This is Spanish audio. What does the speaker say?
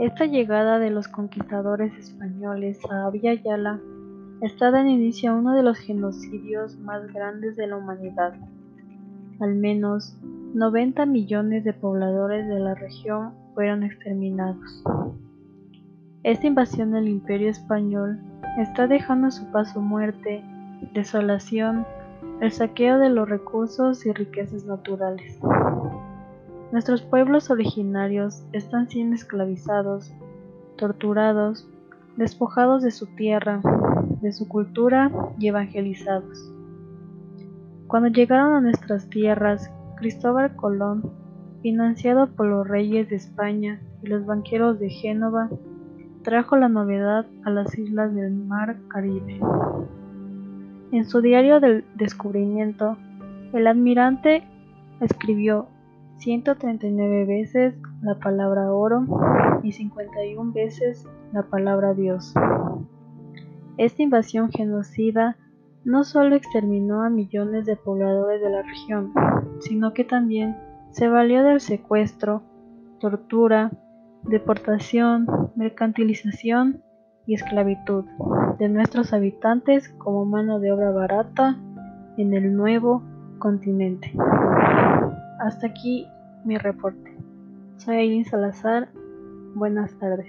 Esta llegada de los conquistadores españoles a Villa Yala está dando inicio a uno de los genocidios más grandes de la humanidad. Al menos 90 millones de pobladores de la región fueron exterminados. Esta invasión del imperio español está dejando a su paso muerte, desolación, el saqueo de los recursos y riquezas naturales. Nuestros pueblos originarios están siendo esclavizados, torturados, despojados de su tierra, de su cultura y evangelizados. Cuando llegaron a nuestras tierras, Cristóbal Colón, financiado por los reyes de España y los banqueros de Génova, trajo la novedad a las islas del Mar Caribe. En su diario del descubrimiento, el admirante escribió 139 veces la palabra oro y 51 veces la palabra Dios. Esta invasión genocida no solo exterminó a millones de pobladores de la región, sino que también se valió del secuestro, tortura, deportación, mercantilización y esclavitud de nuestros habitantes como mano de obra barata en el nuevo continente. Hasta aquí mi reporte. Soy Aileen Salazar. Buenas tardes.